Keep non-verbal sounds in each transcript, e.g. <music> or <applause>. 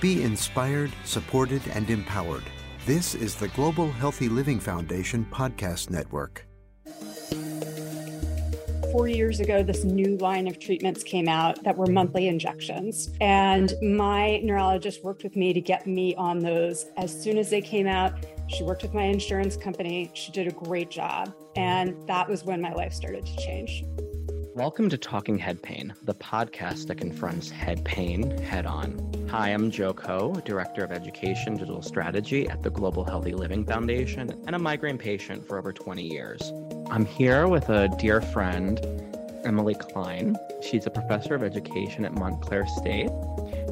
Be inspired, supported, and empowered. This is the Global Healthy Living Foundation podcast network. Four years ago, this new line of treatments came out that were monthly injections. And my neurologist worked with me to get me on those as soon as they came out. She worked with my insurance company. She did a great job. And that was when my life started to change. Welcome to Talking Head Pain, the podcast that confronts head pain head on. Hi, I'm Joe Coe, Director of Education Digital Strategy at the Global Healthy Living Foundation and a migraine patient for over 20 years. I'm here with a dear friend, Emily Klein. She's a professor of education at Montclair State.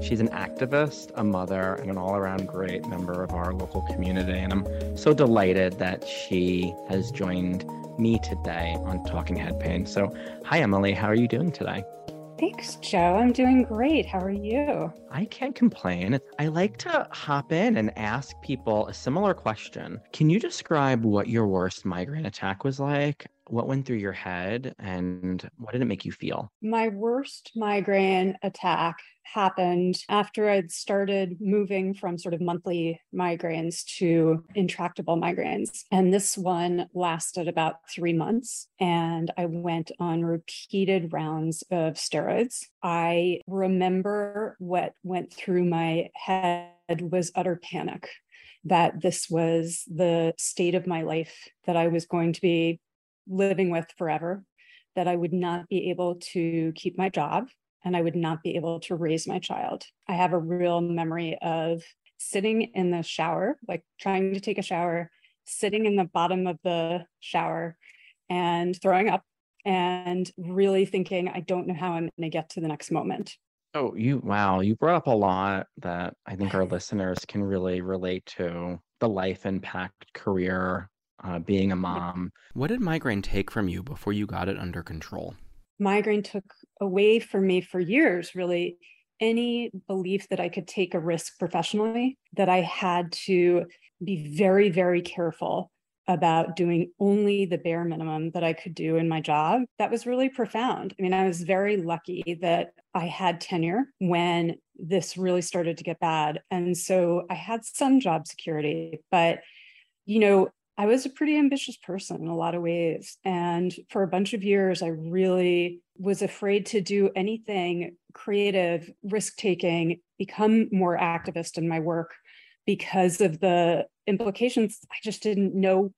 She's an activist, a mother, and an all around great member of our local community. And I'm so delighted that she has joined me today on Talking Head Pain. So, hi, Emily. How are you doing today? Thanks, Joe. I'm doing great. How are you? I can't complain. I like to hop in and ask people a similar question. Can you describe what your worst migraine attack was like? What went through your head and what did it make you feel? My worst migraine attack happened after I'd started moving from sort of monthly migraines to intractable migraines. And this one lasted about three months. And I went on repeated rounds of steroids. I remember what went through my head was utter panic that this was the state of my life that I was going to be living with forever, that I would not be able to keep my job and I would not be able to raise my child. I have a real memory of sitting in the shower, like trying to take a shower, sitting in the bottom of the shower and throwing up and really thinking, I don't know how I'm going to get to the next moment. Oh, you, wow. You brought up a lot that I think our listeners can really relate to the life impact, career, uh, being a mom. What did migraine take from you before you got it under control? Migraine took away from me for years, really, any belief that I could take a risk professionally, that I had to be very, very careful about doing only the bare minimum that I could do in my job. That was really profound. I mean, I was very lucky that I had tenure when this really started to get bad. And so I had some job security, but you know, I was a pretty ambitious person in a lot of ways. And for a bunch of years, I really was afraid to do anything creative, risk taking, become more activist in my work because of the implications. I just didn't know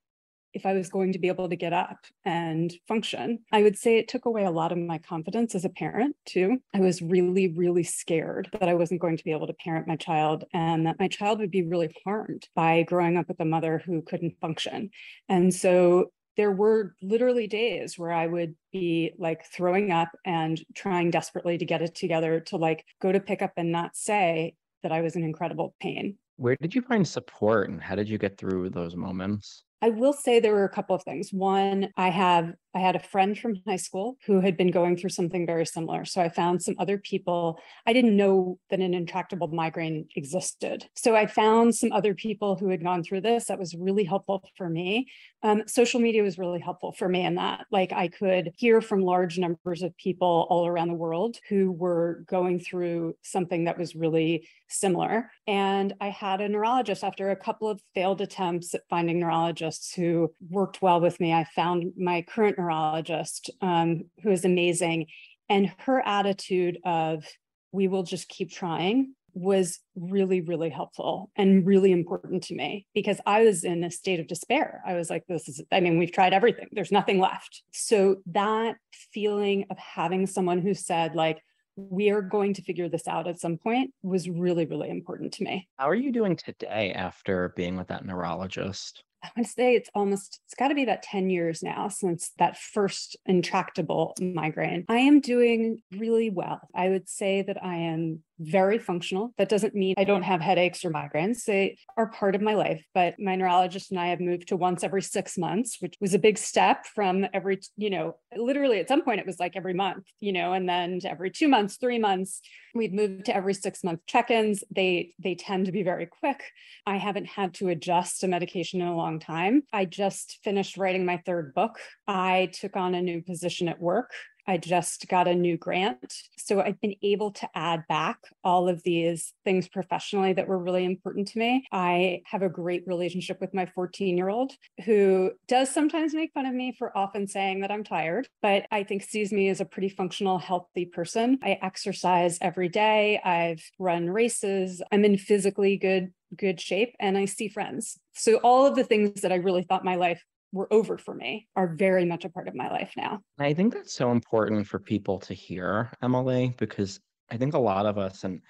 if I was going to be able to get up and function. I would say it took away a lot of my confidence as a parent, too. I was really, really scared that I wasn't going to be able to parent my child and that my child would be really harmed by growing up with a mother who couldn't function. And so there were literally days where I would be like throwing up and trying desperately to get it together to like go to pick up and not say that I was in incredible pain. Where did you find support and how did you get through those moments? I will say there were a couple of things. One, I have I had a friend from high school who had been going through something very similar. So I found some other people. I didn't know that an intractable migraine existed. So I found some other people who had gone through this. That was really helpful for me. Um, social media was really helpful for me in that. Like I could hear from large numbers of people all around the world who were going through something that was really similar. And I had a neurologist after a couple of failed attempts at finding neurologists who worked well with me. I found my current neurologist um, who is amazing. And her attitude of, we will just keep trying was really, really helpful and really important to me because I was in a state of despair. I was like, this is, I mean, we've tried everything, there's nothing left. So that feeling of having someone who said, like, we are going to figure this out at some point was really, really important to me. How are you doing today after being with that neurologist? I want to say it's almost, it's got to be about 10 years now since that first intractable migraine. I am doing really well. I would say that I am very functional. That doesn't mean I don't have headaches or migraines. They are part of my life. But my neurologist and I have moved to once every six months, which was a big step from every, you know, literally at some point it was like every month, you know, and then every two months, three months. We've moved to every six month check-ins. They they tend to be very quick. I haven't had to adjust to medication in a long time. I just finished writing my third book. I took on a new position at work I just got a new grant. So I've been able to add back all of these things professionally that were really important to me. I have a great relationship with my 14 year old who does sometimes make fun of me for often saying that I'm tired, but I think sees me as a pretty functional, healthy person. I exercise every day. I've run races. I'm in physically good good shape and I see friends. So all of the things that I really thought my life were over for me are very much a part of my life now. I think that's so important for people to hear, Emily, because I think a lot of us, and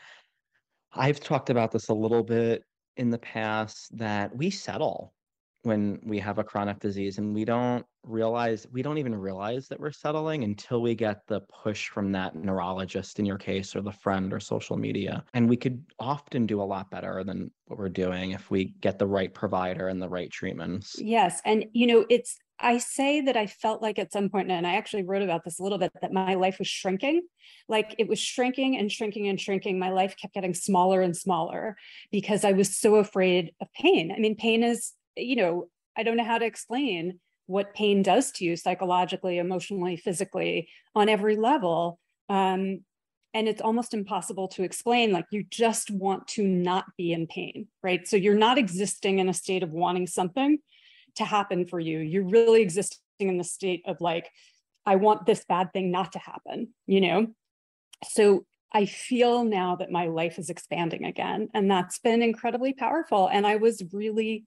I've talked about this a little bit in the past, that we settle when we have a chronic disease and we don't realize we don't even realize that we're settling until we get the push from that neurologist in your case or the friend or social media and we could often do a lot better than what we're doing if we get the right provider and the right treatments yes and you know it's I say that I felt like at some point, and I actually wrote about this a little bit, that my life was shrinking. Like it was shrinking and shrinking and shrinking. My life kept getting smaller and smaller because I was so afraid of pain. I mean, pain is you know, I don't know how to explain what pain does to you psychologically, emotionally, physically, on every level. Um, and it's almost impossible to explain. Like you just want to not be in pain, right? So you're not existing in a state of wanting something to happen for you. You're really existing in the state of like, I want this bad thing not to happen, you know? So I feel now that my life is expanding again. And that's been incredibly powerful. And I was really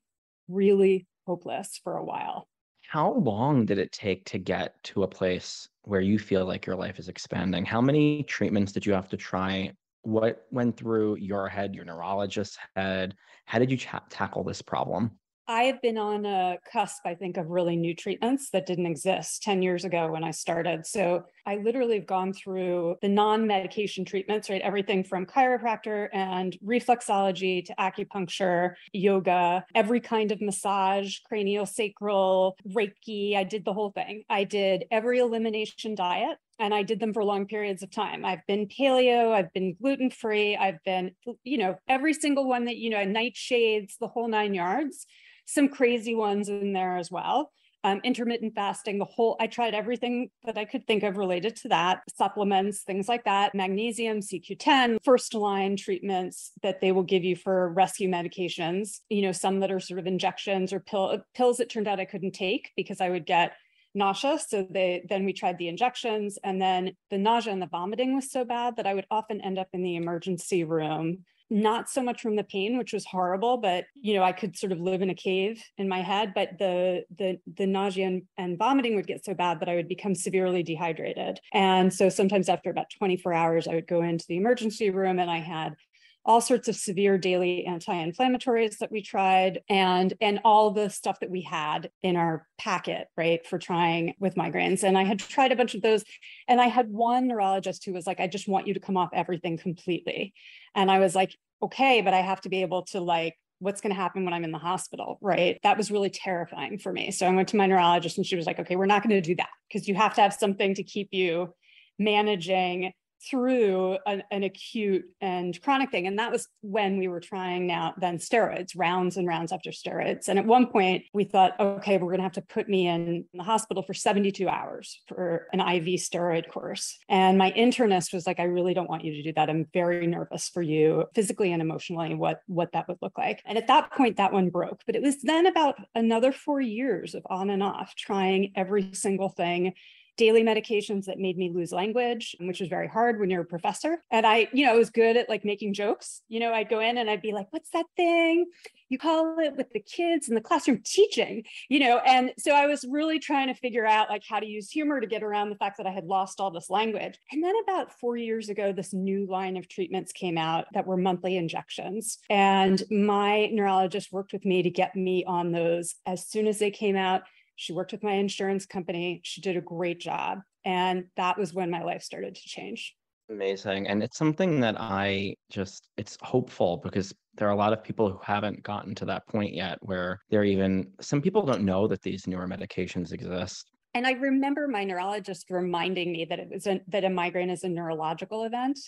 really hopeless for a while. How long did it take to get to a place where you feel like your life is expanding? How many treatments did you have to try? What went through your head, your neurologist's head? How did you tackle this problem? I have been on a cusp, I think, of really new treatments that didn't exist 10 years ago when I started. So I literally have gone through the non medication treatments, right? Everything from chiropractor and reflexology to acupuncture, yoga, every kind of massage, cranial sacral, Reiki. I did the whole thing. I did every elimination diet and I did them for long periods of time. I've been paleo, I've been gluten free, I've been, you know, every single one that, you know, nightshades, the whole nine yards some crazy ones in there as well. Um, intermittent fasting, the whole, I tried everything that I could think of related to that, supplements, things like that, magnesium, CoQ10, first line treatments that they will give you for rescue medications, you know, some that are sort of injections or pill, pills that turned out I couldn't take because I would get nauseous. So they then we tried the injections and then the nausea and the vomiting was so bad that I would often end up in the emergency room not so much from the pain which was horrible but you know i could sort of live in a cave in my head but the the the nausea and, and vomiting would get so bad that i would become severely dehydrated and so sometimes after about 24 hours i would go into the emergency room and i had all sorts of severe daily anti-inflammatories that we tried and and all the stuff that we had in our packet right for trying with migraines. And i had tried a bunch of those and i had one neurologist who was like i just want you to come off everything completely. And i was like okay but i have to be able to like what's going to happen when i'm in the hospital right? That was really terrifying for me. So i went to my neurologist and she was like okay we're not going to do that because you have to have something to keep you managing through an, an, acute and chronic thing. And that was when we were trying now then steroids, rounds and rounds after steroids. And at one point we thought, okay, we're going to have to put me in the hospital for 72 hours for an IV steroid course. And my internist was like, I really don't want you to do that. I'm very nervous for you physically and emotionally, what, what that would look like. And at that point, that one broke. But it was then about another four years of on and off trying every single thing daily medications that made me lose language, which was very hard when you're a professor. And I, you know, I was good at like making jokes. You know, I'd go in and I'd be like, what's that thing? You call it with the kids in the classroom teaching, you know? And so I was really trying to figure out like how to use humor to get around the fact that I had lost all this language. And then about four years ago, this new line of treatments came out that were monthly injections. And my neurologist worked with me to get me on those as soon as they came out she worked with my insurance company. She did a great job. And that was when my life started to change. Amazing. And it's something that I just, it's hopeful because there are a lot of people who haven't gotten to that point yet where they're even, some people don't know that these newer medications exist. And I remember my neurologist reminding me that it was a, that a migraine is a neurological event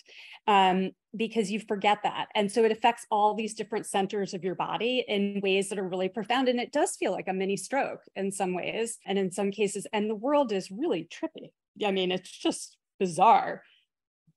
um, because you forget that. And so it affects all these different centers of your body in ways that are really profound. And it does feel like a mini stroke in some ways and in some cases. And the world is really trippy I mean, it's just bizarre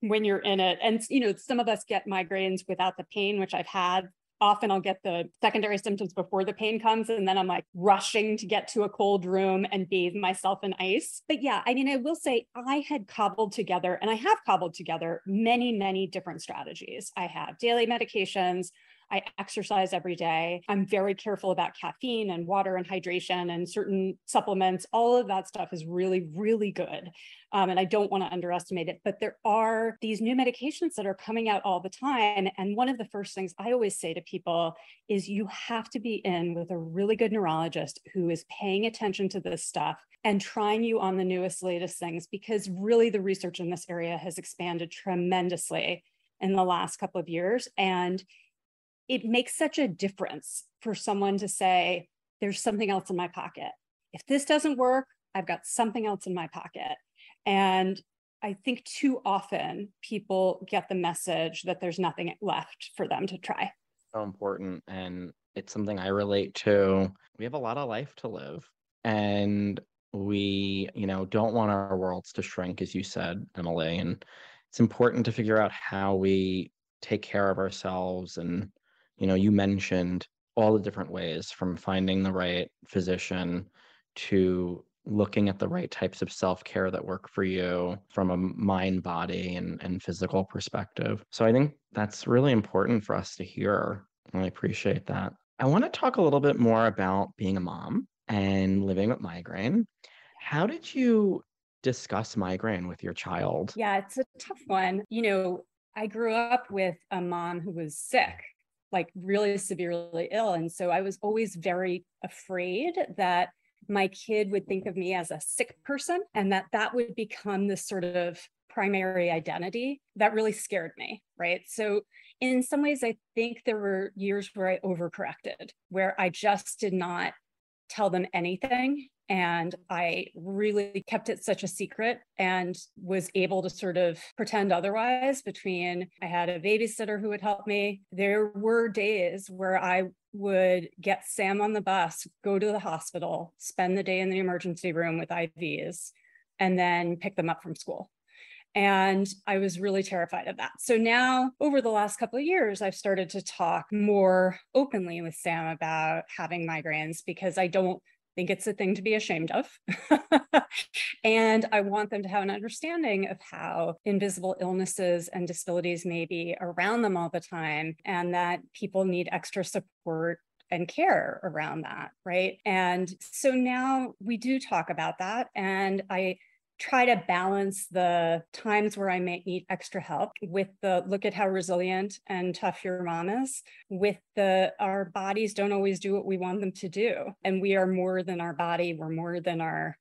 when you're in it. And, you know, some of us get migraines without the pain, which I've had often I'll get the secondary symptoms before the pain comes. And then I'm like rushing to get to a cold room and bathe myself in ice. But yeah, I mean, I will say I had cobbled together and I have cobbled together many, many different strategies. I have daily medications. I exercise every day. I'm very careful about caffeine and water and hydration and certain supplements. All of that stuff is really, really good. Um, and I don't want to underestimate it. But there are these new medications that are coming out all the time. And one of the first things I always say to people is you have to be in with a really good neurologist who is paying attention to this stuff and trying you on the newest, latest things, because really the research in this area has expanded tremendously in the last couple of years. And it makes such a difference for someone to say, there's something else in my pocket. If this doesn't work, I've got something else in my pocket. And I think too often people get the message that there's nothing left for them to try. So important. And it's something I relate to. We have a lot of life to live. And we, you know, don't want our worlds to shrink, as you said, Emily. And it's important to figure out how we take care of ourselves and you know you mentioned all the different ways from finding the right physician to looking at the right types of self-care that work for you from a mind body and, and physical perspective. So i think that's really important for us to hear And i appreciate that. I want to talk a little bit more about being a mom and living with migraine. How did you discuss migraine with your child? Yeah it's a tough one. You know I grew up with a mom who was sick like really severely ill. And so I was always very afraid that my kid would think of me as a sick person and that that would become this sort of primary identity that really scared me right so in some ways i think there were years where i overcorrected where i just did not tell them anything and mm-hmm. I really kept it such a secret and was able to sort of pretend otherwise between I had a babysitter who would help me. There were days where I would get Sam on the bus, go to the hospital, spend the day in the emergency room with IVs, and then pick them up from school. And I was really terrified of that. So now, over the last couple of years, I've started to talk more openly with Sam about having migraines because I don't think it's a thing to be ashamed of. <laughs> and I want them to have an understanding of how invisible illnesses and disabilities may be around them all the time, and that people need extra support and care around that. Right. And so now we do talk about that. And I try to balance the times where I may need extra help with the look at how resilient and tough your mom is, with the our bodies don't always do what we want them to do. And we are more than our body, we're more than our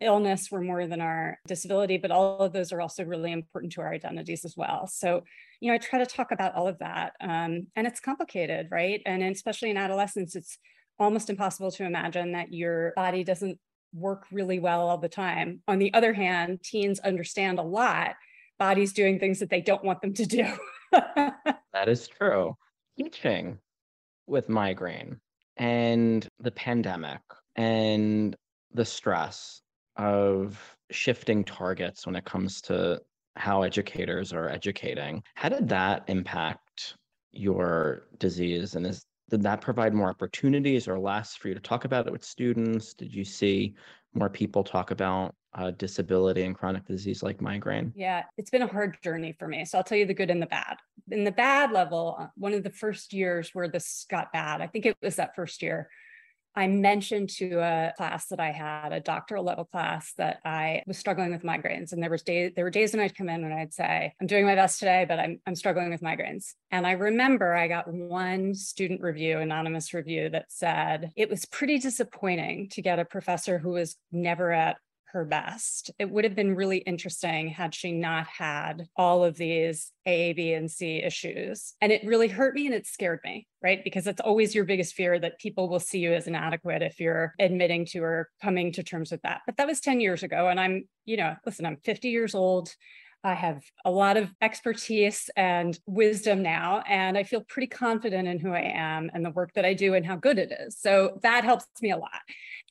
illness, we're more than our disability, but all of those are also really important to our identities as well. So, you know, I try to talk about all of that. Um, and it's complicated, right? And especially in adolescence, it's almost impossible to imagine that your body doesn't work really well all the time. On the other hand, teens understand a lot bodies doing things that they don't want them to do. <laughs> that is true. Teaching with migraine and the pandemic and the stress of shifting targets when it comes to how educators are educating. How did that impact your disease? And is did that provide more opportunities or less for you to talk about it with students? Did you see more people talk about uh, disability and chronic disease like migraine? Yeah, it's been a hard journey for me. So I'll tell you the good and the bad. In the bad level, uh, one of the first years where this got bad, I think it was that first year, I mentioned to a class that I had, a doctoral level class, that I was struggling with migraines. And there was days, there were days when I'd come in and I'd say, I'm doing my best today, but I'm I'm struggling with migraines. And I remember I got one student review, anonymous review, that said it was pretty disappointing to get a professor who was never at her best. It would have been really interesting had she not had all of these A, B, and C issues. And it really hurt me and it scared me, right? Because it's always your biggest fear that people will see you as inadequate if you're admitting to or coming to terms with that. But that was 10 years ago. And I'm, you know, listen, I'm 50 years old. I have a lot of expertise and wisdom now, and I feel pretty confident in who I am and the work that I do and how good it is. So that helps me a lot.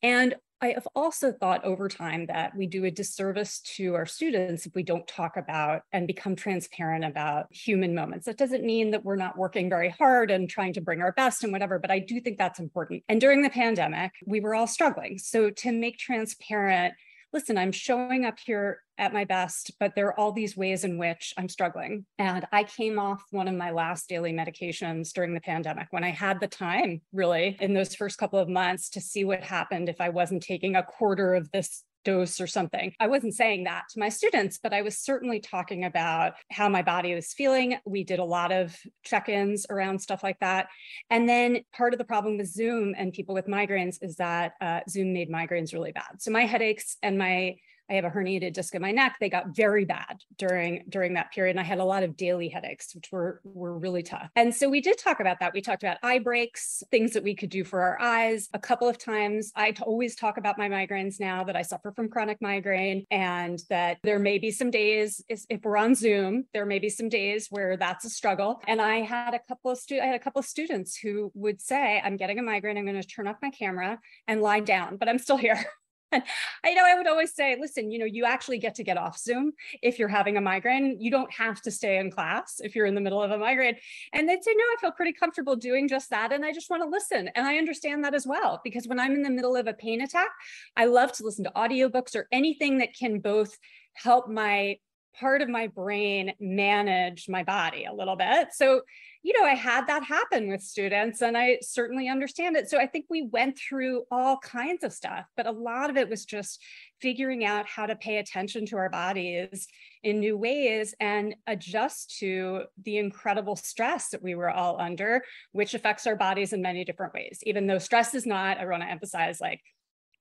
And I have also thought over time that we do a disservice to our students if we don't talk about and become transparent about human moments. That doesn't mean that we're not working very hard and trying to bring our best and whatever, but I do think that's important. And during the pandemic, we were all struggling. So to make transparent listen, I'm showing up here at my best, but there are all these ways in which I'm struggling. And I came off one of my last daily medications during the pandemic when I had the time, really, in those first couple of months to see what happened if I wasn't taking a quarter of this dose or something. I wasn't saying that to my students, but I was certainly talking about how my body was feeling. We did a lot of check ins around stuff like that. And then part of the problem with Zoom and people with migraines is that uh, Zoom made migraines really bad. So my headaches and my I have a herniated disc in my neck. They got very bad during during that period, and I had a lot of daily headaches, which were were really tough. And so we did talk about that. We talked about eye breaks, things that we could do for our eyes. A couple of times, I always talk about my migraines now that I suffer from chronic migraine, and that there may be some days if we're on Zoom, there may be some days where that's a struggle. And I had a couple of stu- I had a couple of students who would say, "I'm getting a migraine. I'm going to turn off my camera and lie down, but I'm still here." <laughs> <laughs> I know I would always say, listen, you know, you actually get to get off Zoom if you're having a migraine. You don't have to stay in class if you're in the middle of a migraine. And they'd say, no, I feel pretty comfortable doing just that. And I just want to listen. And I understand that as well, because when I'm in the middle of a pain attack, I love to listen to audiobooks or anything that can both help my part of my brain manage my body a little bit. So you know, I had that happen with students and I certainly understand it. So I think we went through all kinds of stuff, but a lot of it was just figuring out how to pay attention to our bodies in new ways and adjust to the incredible stress that we were all under, which affects our bodies in many different ways. Even though stress is not, I want to emphasize like,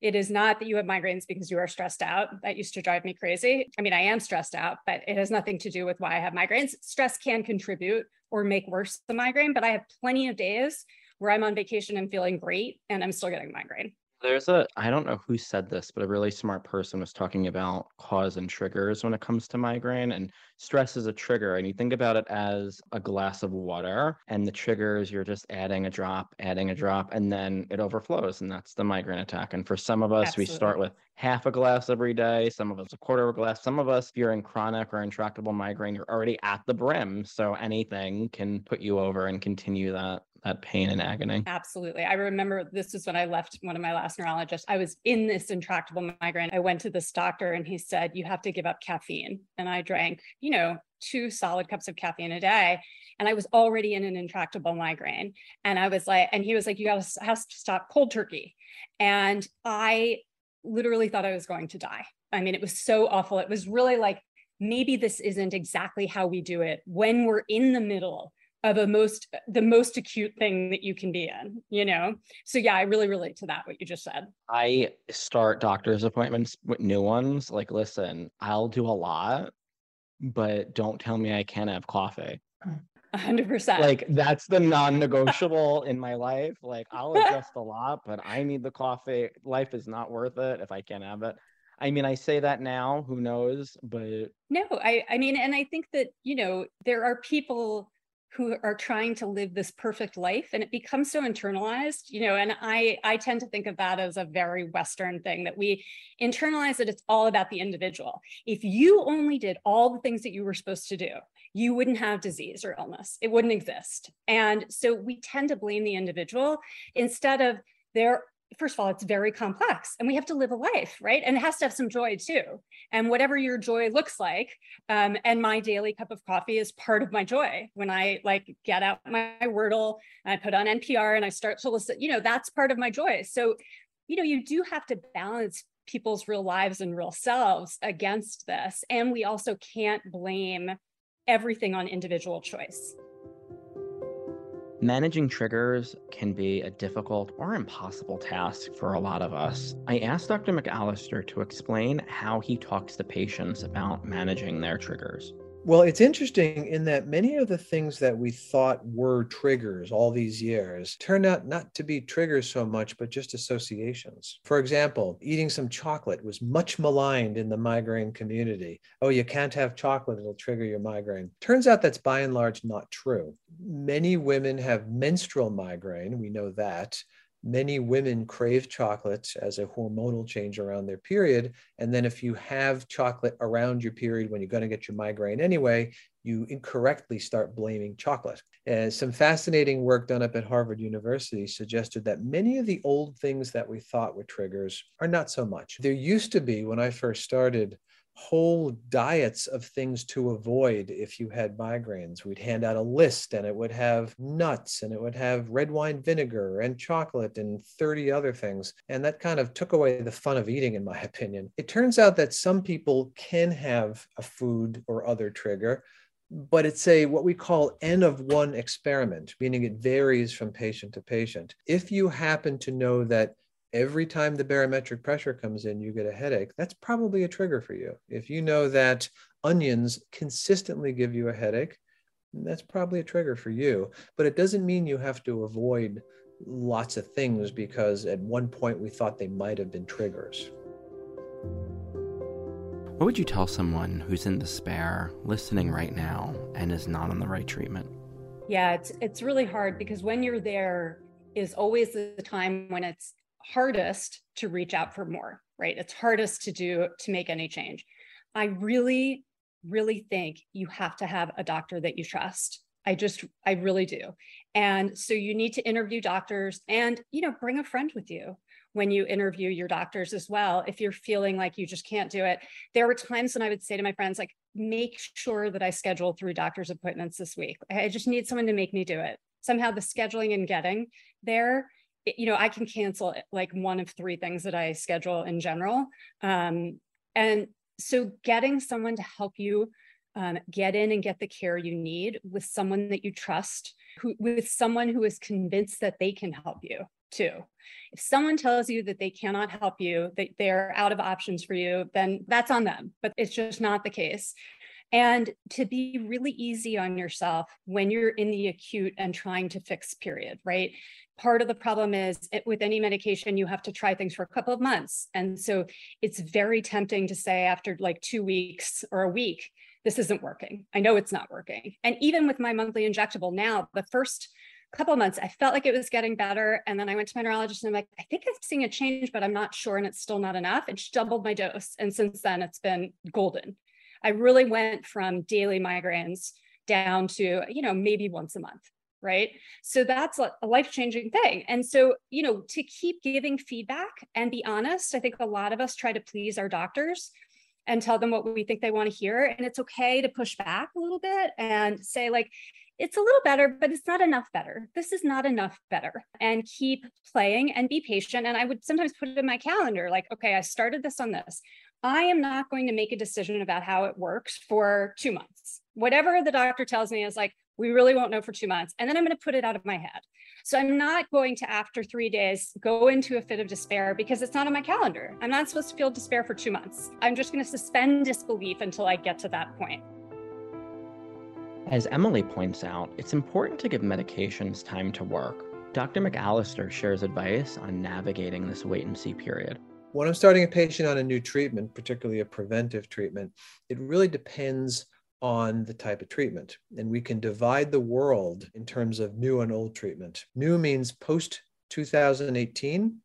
it is not that you have migraines because you are stressed out. That used to drive me crazy. I mean, I am stressed out, but it has nothing to do with why I have migraines. Stress can contribute or make worse the migraine, but I have plenty of days where I'm on vacation and feeling great and I'm still getting migraine. There's a, I don't know who said this, but a really smart person was talking about cause and triggers when it comes to migraine. And stress is a trigger. And you think about it as a glass of water, and the triggers, you're just adding a drop, adding a drop, and then it overflows. And that's the migraine attack. And for some of us, Absolutely. we start with half a glass every day, some of us a quarter of a glass. Some of us, if you're in chronic or intractable migraine, you're already at the brim. So anything can put you over and continue that that pain and agony. Absolutely. I remember this was when I left one of my last neurologists. I was in this intractable migraine. I went to this doctor and he said, You have to give up caffeine. And I drank, you know, two solid cups of caffeine a day. And I was already in an intractable migraine. And I was like, and he was like, You got to have to stop cold turkey. And I literally thought I was going to die. I mean, it was so awful. It was really like, maybe this isn't exactly how we do it when we're in the middle of a most the most acute thing that you can be in you know? So yeah i really relate to that what you just said. I start doctor's appointments with new ones like listen i'll do a lot but don't tell me i can't have coffee. 100% like that's the non-negotiable <laughs> in my life. Like i'll <laughs> adjust a lot but i need the coffee. Life is not worth it if i can't have it. I mean, I say that now, who knows, but no, I, I mean, and I think that, you know, there are people who are trying to live this perfect life and it becomes so internalized you know and i i tend to think of that as a very western thing that we internalize that it's all about the individual. If you only did all the things that you were supposed to do you wouldn't have disease or illness. It wouldn't exist. And so we tend to blame the individual instead of there first of all, it's very complex and we have to live a life, right? And it has to have some joy too. And whatever your joy looks like, um, and my daily cup of coffee is part of my joy. When I like get out my Wordle and I put on NPR and I start to listen, you know, that's part of my joy. So, you know, you do have to balance people's real lives and real selves against this. And we also can't blame everything on individual choice. Managing triggers can be a difficult or impossible task for a lot of us. I asked Dr. McAllister to explain how he talks to patients about managing their triggers. Well, it's interesting in that many of the things that we thought were triggers all these years turned out not to be triggers so much, but just associations. For example, eating some chocolate was much maligned in the migraine community. Oh, you can't have chocolate, it'll trigger your migraine. Turns out that's by and large not true. Many women have menstrual migraine, we know that many women crave chocolate as a hormonal change around their period. And then if you have chocolate around your period when you're going to get your migraine anyway, you incorrectly start blaming chocolate. And some fascinating work done up at Harvard University suggested that many of the old things that we thought were triggers are not so much. There used to be, when I first started, whole diets of things to avoid if you had migraines. We'd hand out a list and it would have nuts and it would have red wine vinegar and chocolate and 30 other things. And that kind of took away the fun of eating, in my <laughs> opinion. It turns out that some people can have a food or other trigger. But it's a what we call N of one experiment, meaning it varies from patient to patient. If you happen to know that every time the barometric pressure comes in, you get a headache, that's probably a trigger for you. If you know that onions consistently give you a headache, that's probably a trigger for you. But it doesn't mean you have to avoid lots of things because at one point we thought they might have been triggers. What would you tell someone who's in despair, listening right now, and is not on the right treatment? Yeah, it's it's really hard because when you're there is always the time when it's hardest to reach out for more, right? It's hardest to do to make any change. I really, really think you have to have a doctor that you trust. I just, I really do. And so you need to interview doctors and, you know, bring a friend with you when you interview your doctors as well. If you're feeling like you just can't do it, there were times when I would say to my friends, like, make sure that I schedule three doctor's appointments this week. I just need someone to make me do it. Somehow the scheduling and getting there you know, I can cancel like one of three things that I schedule in general. Um, and so getting someone to help you um, get in and get the care you need with someone that you trust, who, with someone who is convinced that they can help you too. If someone tells you that they cannot help you, that they're out of options for you, then that's on them, but it's just not the case. And to be really easy on yourself when you're in the acute and trying to fix period, right? part of the problem is it, with any medication, you have to try things for a couple of months. And so it's very tempting to say after like two weeks or a week, this isn't working. I know it's not working. And even with my monthly injectable now, the first couple months, I felt like it was getting better. And then I went to my neurologist and I'm like, I think I'm seeing a change, but I'm not sure. And it's still not enough. And she doubled my dose. And since then, it's been golden. I really went from daily migraines down to, you know, maybe once a month right? So that's a life changing thing. And so, you know, to keep giving feedback and be honest, I think a lot of us try to please our doctors and tell them what we think they want to hear. And it's okay to push back a little bit and say, like, it's a little better, but it's not enough better. This is not enough better. And keep playing and be patient. And I would sometimes put it in my calendar like, okay, I started this on this. I am not going to make a decision about how it works for two months. Whatever the doctor tells me is like, we really won't know for two months. And then I'm going to put it out of my head. So I'm not going to, after three days, go into a fit of despair because it's not on my calendar. I'm not supposed to feel despair for two months. I'm just going to suspend disbelief until I get to that point. As Emily points out, it's important to give medications time to work. Dr. McAllister shares advice on navigating this wait and see period. When I'm starting a patient on a new treatment, particularly a preventive treatment, it really depends on the type of treatment. And we can divide the world in terms of new and old treatment. New means post 2018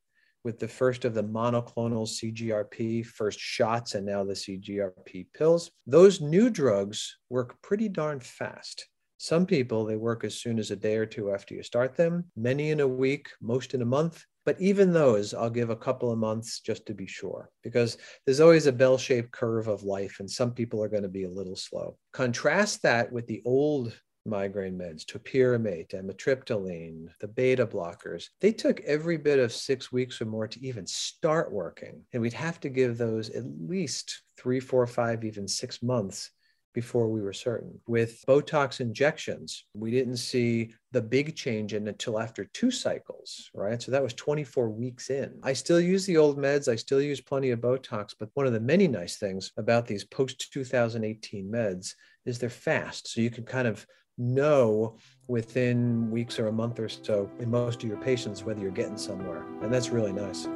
with the first of the monoclonal CGRP first shots and now the CGRP pills. Those new drugs work pretty darn fast. Some people, they work as soon as a day or two after you start them, many in a week, most in a month. But even those, I'll give a couple of months just to be sure, because there's always a bell shaped curve of life, and some people are going to be a little slow. Contrast that with the old migraine meds, topiramate, amitriptyline, the beta blockers. They took every bit of six weeks or more to even start working. And we'd have to give those at least three, four, five, even six months before we were certain. With Botox injections, we didn't see the big change in until after two cycles, right? So that was 24 weeks in. I still use the old meds, I still use plenty of Botox, but one of the many nice things about these post 2018 meds is they're fast. So you can kind of know within weeks or a month or so in most of your patients whether you're getting somewhere. And that's really nice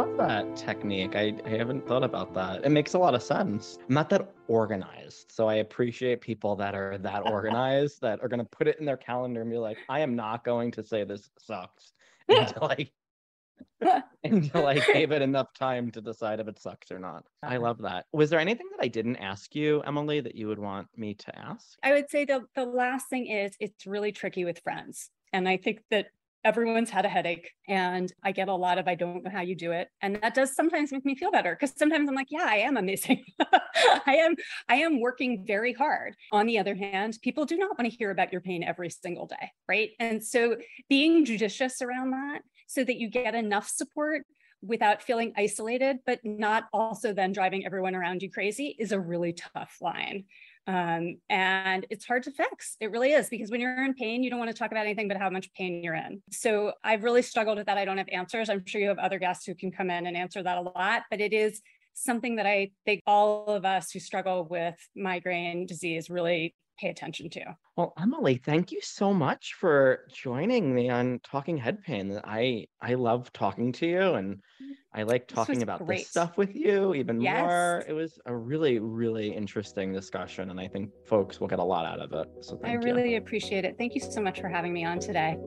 love that technique. I, I haven't thought about that. It makes a lot of sense. I'm not that organized. So I appreciate people that are that <laughs> organized that are going to put it in their calendar and be like, I am not going to say this sucks <laughs> <laughs> until I until I gave it enough time to decide if it sucks or not. I uh-huh. love that. Was there anything that I didn't ask you, Emily, that you would want me to ask? I would say the the last thing is it's really tricky with friends. And I think that everyone's had a headache and I get a lot of I don't know how you do it. And that does sometimes make me feel better because sometimes I'm like yeah I am amazing. <laughs> I am I am working very hard. On the other hand people do not want to hear about your pain every single day right? And so being judicious around that so that you get enough support without feeling isolated, but not also then driving everyone around you crazy is a really tough line. Um, and it's hard to fix. It really is because when you're in pain, you don't want to talk about anything but how much pain you're in. So I've really struggled with that. I don't have answers. I'm sure you have other guests who can come in and answer that a lot, but it is something that I think all of us who struggle with migraine disease really pay attention to. Well, Emily, thank you so much for joining me on Talking Head Pain. I I love talking to you and I like talking about great. this stuff with you even yes. more. It was a really, really interesting discussion, and I think folks will get a lot out of it. So thank you. I really appreciate it. Thank you so much for having me on today.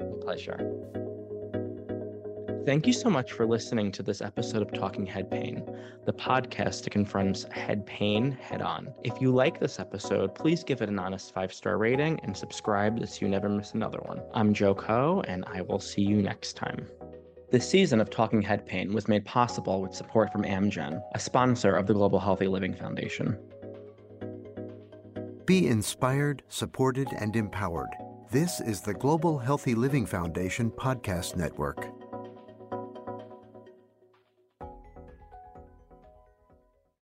My pleasure. Thank you so much for listening to this episode of Talking Head Pain, the podcast that confronts head pain head on. If you like this episode, please give it an honest five star rating and subscribe so you never miss another one. I'm Joe Coe, and I will see you next time. This season of Talking Head Pain was made possible with support from Amgen, a sponsor of the Global Healthy Living Foundation. Be inspired, supported, and empowered. This is the Global Healthy Living Foundation podcast network.